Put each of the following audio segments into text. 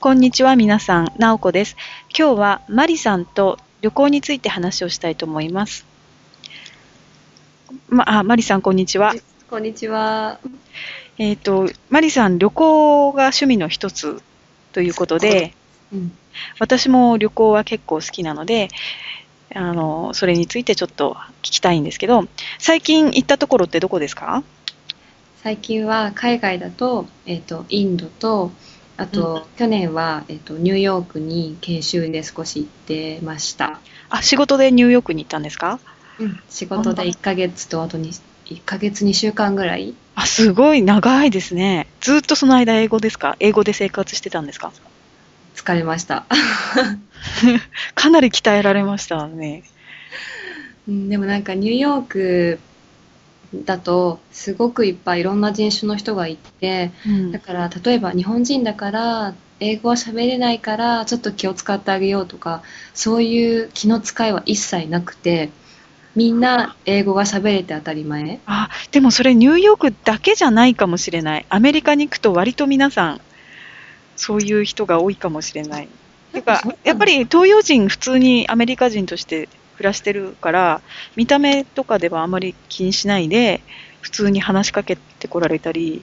こんにちは皆さん、なおこです。今日はマリさんと旅行について話をしたいと思います。ま、あ、マリさんこんにちは。こんにちは。えっ、と、マリさん旅行が趣味の一つということで、うん、私も旅行は結構好きなので、あの、それについてちょっと聞きたいんですけど、最近行ったところってどこですか？最近は海外だと、えっ、と、インドと、あと、去年は、えっ、と、ニューヨークに研修で少し行ってました。あ、仕事でニューヨークに行ったんですか？うん、仕事で1ヶ月と、あとに、1ヶ月2週間ぐらいあ、すごい長いですね。ずっとその間英語ですか？英語で生活してたんですか？疲れました。かなり鍛えられましたね。うん、でもなんかニューヨークだと、すごくいっぱいいろんな人種の人がいて、うんだから例えば日本人だから英語は喋れないからちょっと気を使ってあげようとかそういう気の使いは一切なくてみんな英語が喋れて当たり前あ、でもそれニューヨークだけじゃないかもしれない。アメリカに行くと割と皆さん、そういう人が多いかもしれない。てかやっぱり東洋人普通にアメリカ人として暮らしてるから、見た目とかではあまり気にしないで、普通に話しかけてこられたり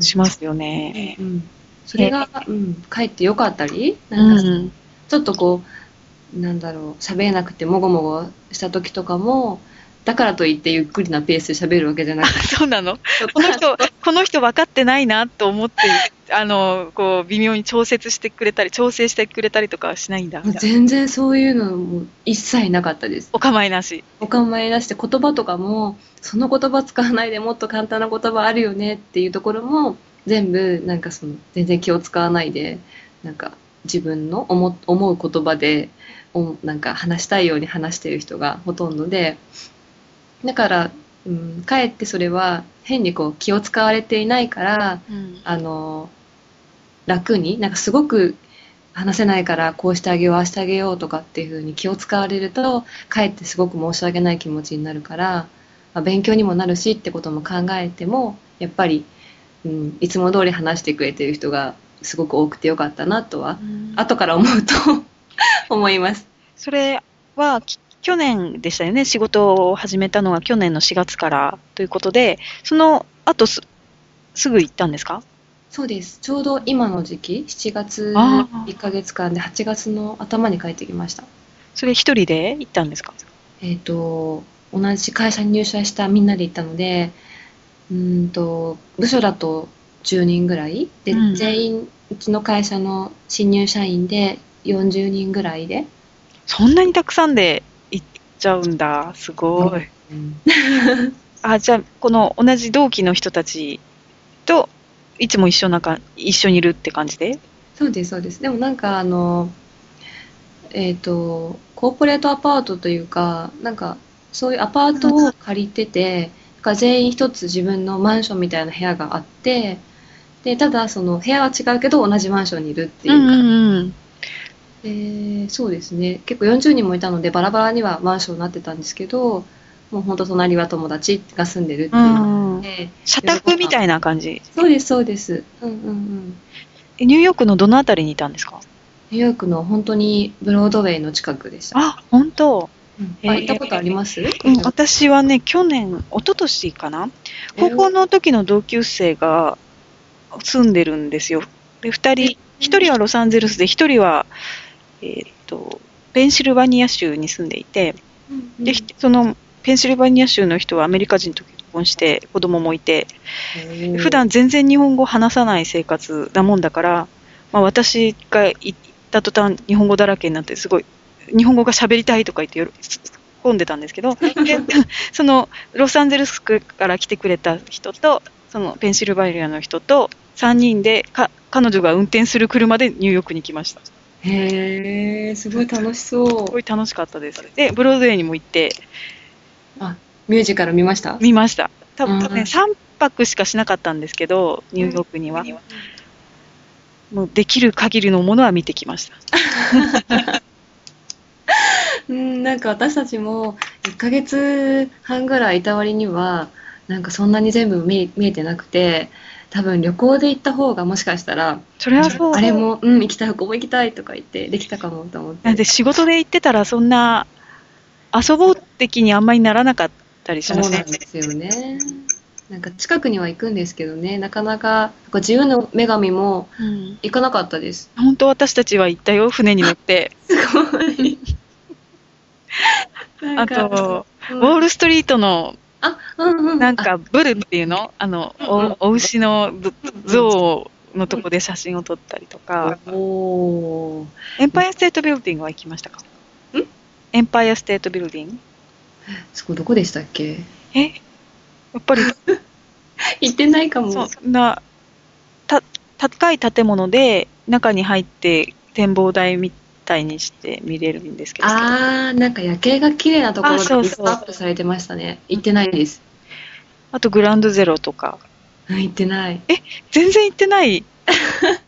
しますよね。うんそれが、うん、かえってよかったり？うなんかん。ちょっとこうなんだろう喋れなくてもごもごした時とかもだからといってゆっくりなペースで喋るわけじゃなくてそうなの？この人、この人分かってないなと思って、あの、こう、微妙に調節してくれたり、調整してくれたりとかはしないんだ。全然そういうのも一切なかったですお構いなし。お構い出して言葉とかもその言葉使わないでもっと簡単な言葉あるよねっていうところも全部なんかその全然気を使わないでなんか自分の思思う言葉でおなんか話したいように話してる人がほとんどでだから、うん、かえってそれは変にこう気を使われていないからうんあの楽になんかすごく話せないからこうしてあげようああしてあげようとかっていうふうに気を使われるとかえってすごく申し訳ない気持ちになるから、まあ、勉強にもなるしってことも考えてもやっぱり、うん、いつも通り話してくれてる人がすごく多くてよかったなとは後から思うと 思います。それはき去年でしたよね、仕事を始めたのは去年の4月からということで、その後すすぐ行ったんですか？そうです。ちょうど今の時期7月あー。1ヶ月間で8月の頭に帰ってきました。それ一人で行ったんですか？えっ、と、同じ会社に入社したみんなで行ったので、うーんと、部署だと10人ぐらい。で、うん。全員、うちの会社の新入社員で40人ぐらいで、そんなにたくさんで行っちゃうんだ。すごい。あ、じゃあ、この同じ同期の人たちといつも一緒なんか、一緒にいるって感じで？そうです、そうです。でもなんかあの、えっ、と、コーポレートアパートというか、なんか、そういうアパートを借りてて、だから全員一つ自分のマンションみたいな部屋があって、で、ただその部屋は違うけど同じマンションにいるっていうか、んうん。えーそうですね。結構40人もいたのでバラバラにはマンションになってたんですけどもう本当隣は友達が住んでるっていう。のうん。で、社宅みたいな感じ。そうですそうです。うんうんうん。えニューヨークのどのあたりにいたんですか？ニューヨークの本当にブロードウェイの近くでした、あ、本当。うん。えーあ行ったことあります、うん、私はね、去年、一昨年かな、高校の時の同級生が住んでるんですよ。で、二人、一人はロサンゼルスで、一人は、えーっと、ペンシルバニア州に住んでいて、うん。うんで、ひその、ペンシルバニア州の人はアメリカ人と結婚して子供もいて、普段全然日本語話さない生活なもんだから、まあ、私が行った途端日本語だらけになってすごい日本語が喋りたいとか言ってよろ突っ込んでたんですけどで そのロサンゼルスから来てくれた人とそのペンシルバニアの人と3人でか彼女が運転する車でニューヨークに来ました。すへえすごい楽しそう。ごい楽しかったです。でブロードウェイにも行って。ミュージカル見ました？見ました。多分ね3泊しかしなかったんですけどニューヨークには、もうできる限りのものは見てきました。うん、なんか私たちも1ヶ月半ぐらいいた割にはなんかそんなに全部見見えてなくて多分旅行で行った方がもしかしたら、それはそう。あれも、うん、行きたい、ここも行きたいとか言って、できたかもと思って。なんで仕事で行ってたらそんな遊ぼう的にあんまりならなかったりしそうますね。なんですよね。なんか近くには行くんですけどね、なかなか、自由の女神もうん行かなかったです。本当私たちは行ったよ、船に乗って。すごい。なあと、うんウォールストリートのあ、うんうん。なんかブルっていうの？あの、うんおお牛のぶ像のとこで写真を撮ったりとか、あ、おー。エンパイアステートビルディングは行きましたか？ん？エンパイアステートビルディングそこどこでしたっけ？え？やっぱり、行ってないかも。そんな、た、高い建物で中に入って展望台みたいにして見れるんですけど、ああー、なんか夜景が綺麗なところがリストアップされてましたね。行ってないです。とグランドゼロとか。うん行ってない。全然行ってない？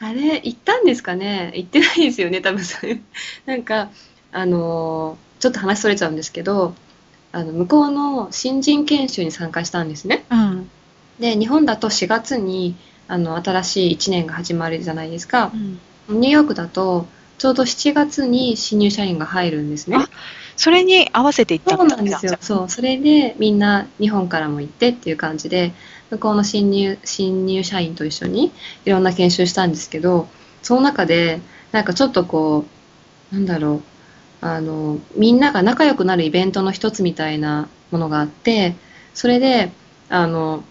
あれ、行ったんですかね？行ってないですよね、多分それ。なんか、あのーちょっと話それちゃうんですけど、あの、向こうの新人研修に参加したんですね。うん。で、日本だと4月に、あの、新しい1年が始まるじゃないですかう。んニューヨークだと、ちょうど7月に新入社員が入るんですね。あそれに合わせて行ったそうなんですよ。そう。それで、みんな日本からも行ってっていう感じで、向こうの新入、新入社員と一緒にいろんな研修したんですけど、その中で、なんかちょっとこう、なんだろう、あの、みんなが仲良くなるイベントの一つみたいなものがあって、それで、あの、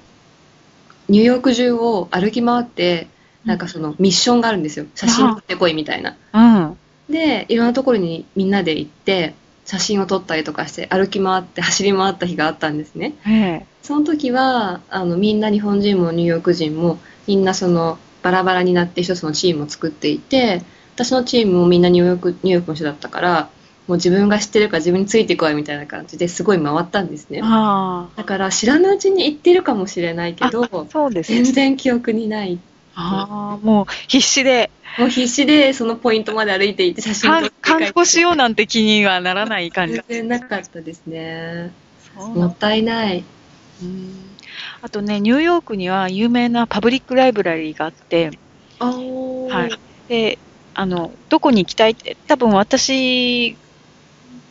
ニューヨーク中を歩き回って、なんかそのミッションがあるんですよ。写真撮ってこいみたいな。うん。で、いろんなところにみんなで行って、写真を撮ったりとかして、歩き回って走り回った日があったんですね。ええ。その時は、あの、みんな日本人もニューヨーク人も、みんなその、バラバラになって一つのチームを作っていて、私のチームもみんなニューヨーク、ニューヨークの人だったから、もう自分が知ってるから自分についてこいみたいな感じですごい回ったんですね。あだから知らぬうちに行ってるかもしれないけど、あ、そうです全ね。然記憶にない。ああ、もう必死で、もう必死でそのポイントまで歩いていって写真撮って観光しようなんて気にはならない感じ。全然なかったですね。もったいない。うん。あとね、ニューヨークには有名なパブリックライブラリーがあって、あはい。で、あの、どこに行きたいって、多分私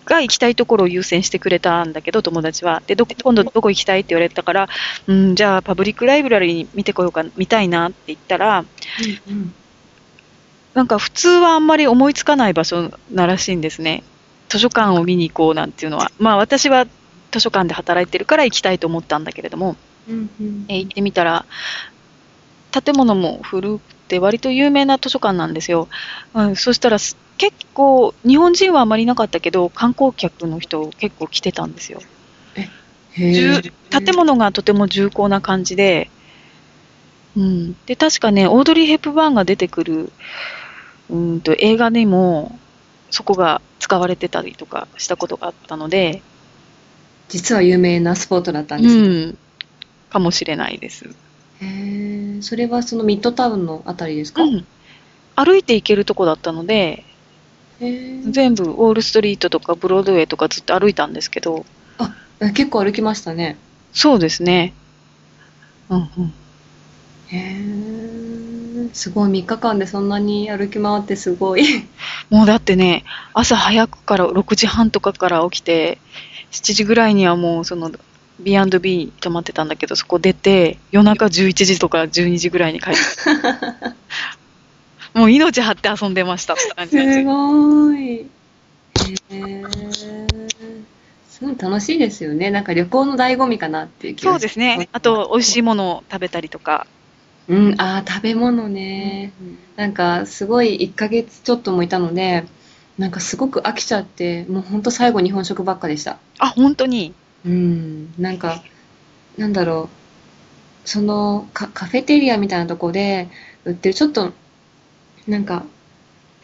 が行きたいところを優先してくれたんだけど、友達は。で、どこ、今度どこ行きたいって言われたから、うん、じゃあパブリックライブラリー見てこようか、見たいなって言ったら、うんうんなんか普通はあんまり思いつかない場所ならしいんですね。図書館を見に行こうなんていうのは。まあ私は図書館で働いてるから行きたいと思ったんだけれども、うんうんえー行ってみたら、建物も古くて割と有名な図書館なんですよ。うん、そしたらす結構、日本人はあまりいなかったけど、観光客の人結構来てたんですよ。建物がとても重厚な感じで、うん。で、確かね、オードリー・ヘップバーンが出てくる、うんと、映画にも、そこが使われてたりとかしたことがあったので、実は有名なスポットだったんうですね。ん。かもしれないです。へーそれはそのミッドタウンのあたりですか、うん。歩いて行けるとこだったので、全部ウォールストリートとかブロードウェイとかずっと歩いたんですけど、え結構歩きましたね。そうですね。うんうん。へーすごい、3日間でそんなに歩き回ってすごい。もうだってね、朝早くから6時半とかから起きて、7時ぐらいにはもうその B&B に泊まってたんだけど、そこ出て、夜中11時とか12時ぐらいに帰って。もう命張って遊んでましたって感じですすごい。へーすごい楽しいですよね。なんか旅行の醍醐味かなっていう気がそうですね。あと、美味しいものを食べたりとか。うん、ああ、食べ物ね。なんか、すごい1ヶ月ちょっともいたので、なんかすごく飽きちゃって、もうほんと最後日本食ばっかでした。あ、本当に。うん、なんか、なんだろう、そのカ、カフェテリアみたいなとこで売ってる、ちょっと、なんか、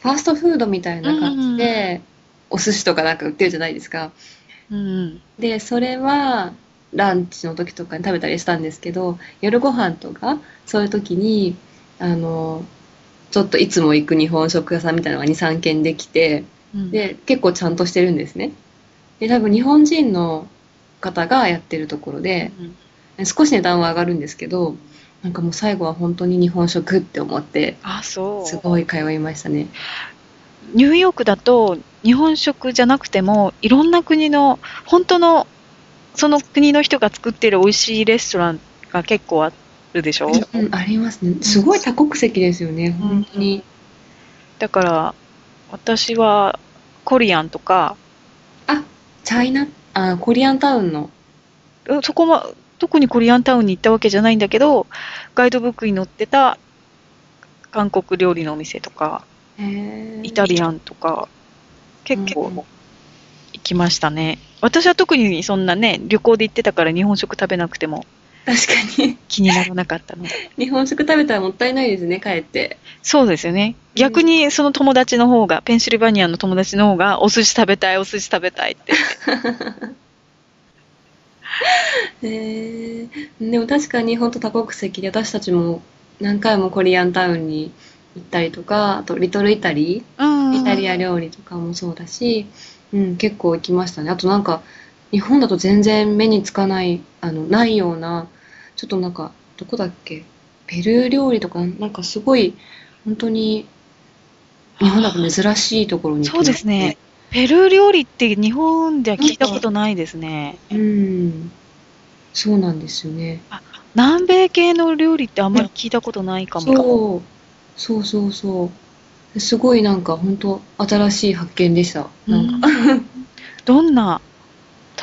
ファーストフードみたいな感じで、お寿司とかなんか売ってるじゃないですか。うん。で、それは、ランチの時とかに食べたりしたんですけど、夜ご飯とか、そういう時に、あの、ちょっといつも行く日本食屋さんみたいなのが2、3軒できて、うん、で、結構ちゃんとしてるんですね。で、多分日本人の方がやってるところで、うん少し値段は上がるんですけど、なんかもう最後は本当に日本食って思って、あ、そう。すごい通いましたね。ニューヨークだと日本食じゃなくてもいろんな国の本当のその国の人が作ってる美味しいレストランが結構あるでしょ、うん、ありますね。すごい多国籍ですよね、本当に。だから私はコリアンとかあ、チャイナ、あ、コリアンタウンの。うそこも特にコリアンタウンに行ったわけじゃないんだけどガイドブックに載ってた韓国料理のお店とかイタリアンとか結構うん。行きましたね、私は特にそんなね旅行で行ってたから日本食食べなくても確かに。気にならなかったので 日本食食べたらもったいないですね、帰って。そうですよね。逆にその友達の方が、ペンシルバニアの友達の方が、お寿司食べたい、お寿司食べたいって。へーでも確かに本当多国籍で私たちも何回もコリアンタウンに行ったりとか、あとリトルイタリうんー、イタリア料理とかもそうだし、うん、結構行きましたね。あとなんか、日本だと全然目につかない、あの、ないような、ちょっとなんか、どこだっけ？ペルー料理とか、なんかすごい、本当に、日本だと珍しいところにそうですね。ペルー料理って日本では聞いたことないですね。うん。そうなんですよね。南米系の料理ってあんまり聞いたことないかも。そう。そうそうそう。すごいなんか本当新しい発見でした。なんか。うんどんな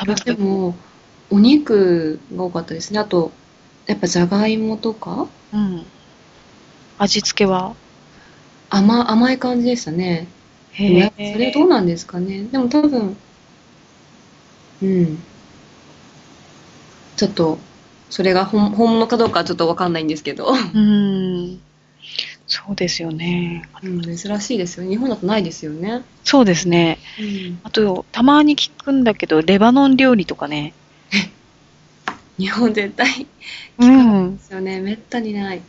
食べで方も、お肉が多かったですね。あと、やっぱじゃがいもとか？うん。味付けは？甘、甘い感じでしたね。へ。それどうなんですかね。でも多分、うん。ちょっと、それが本本物かどうかはちょっとわかんないんですけど。うん。そうですよね。うん、珍しいですよ。日本だとないですよね。そうですね。うん。あと、たまに聞くんだけど、レバノン料理とかね。日本絶対うんで。すよね。めったにない。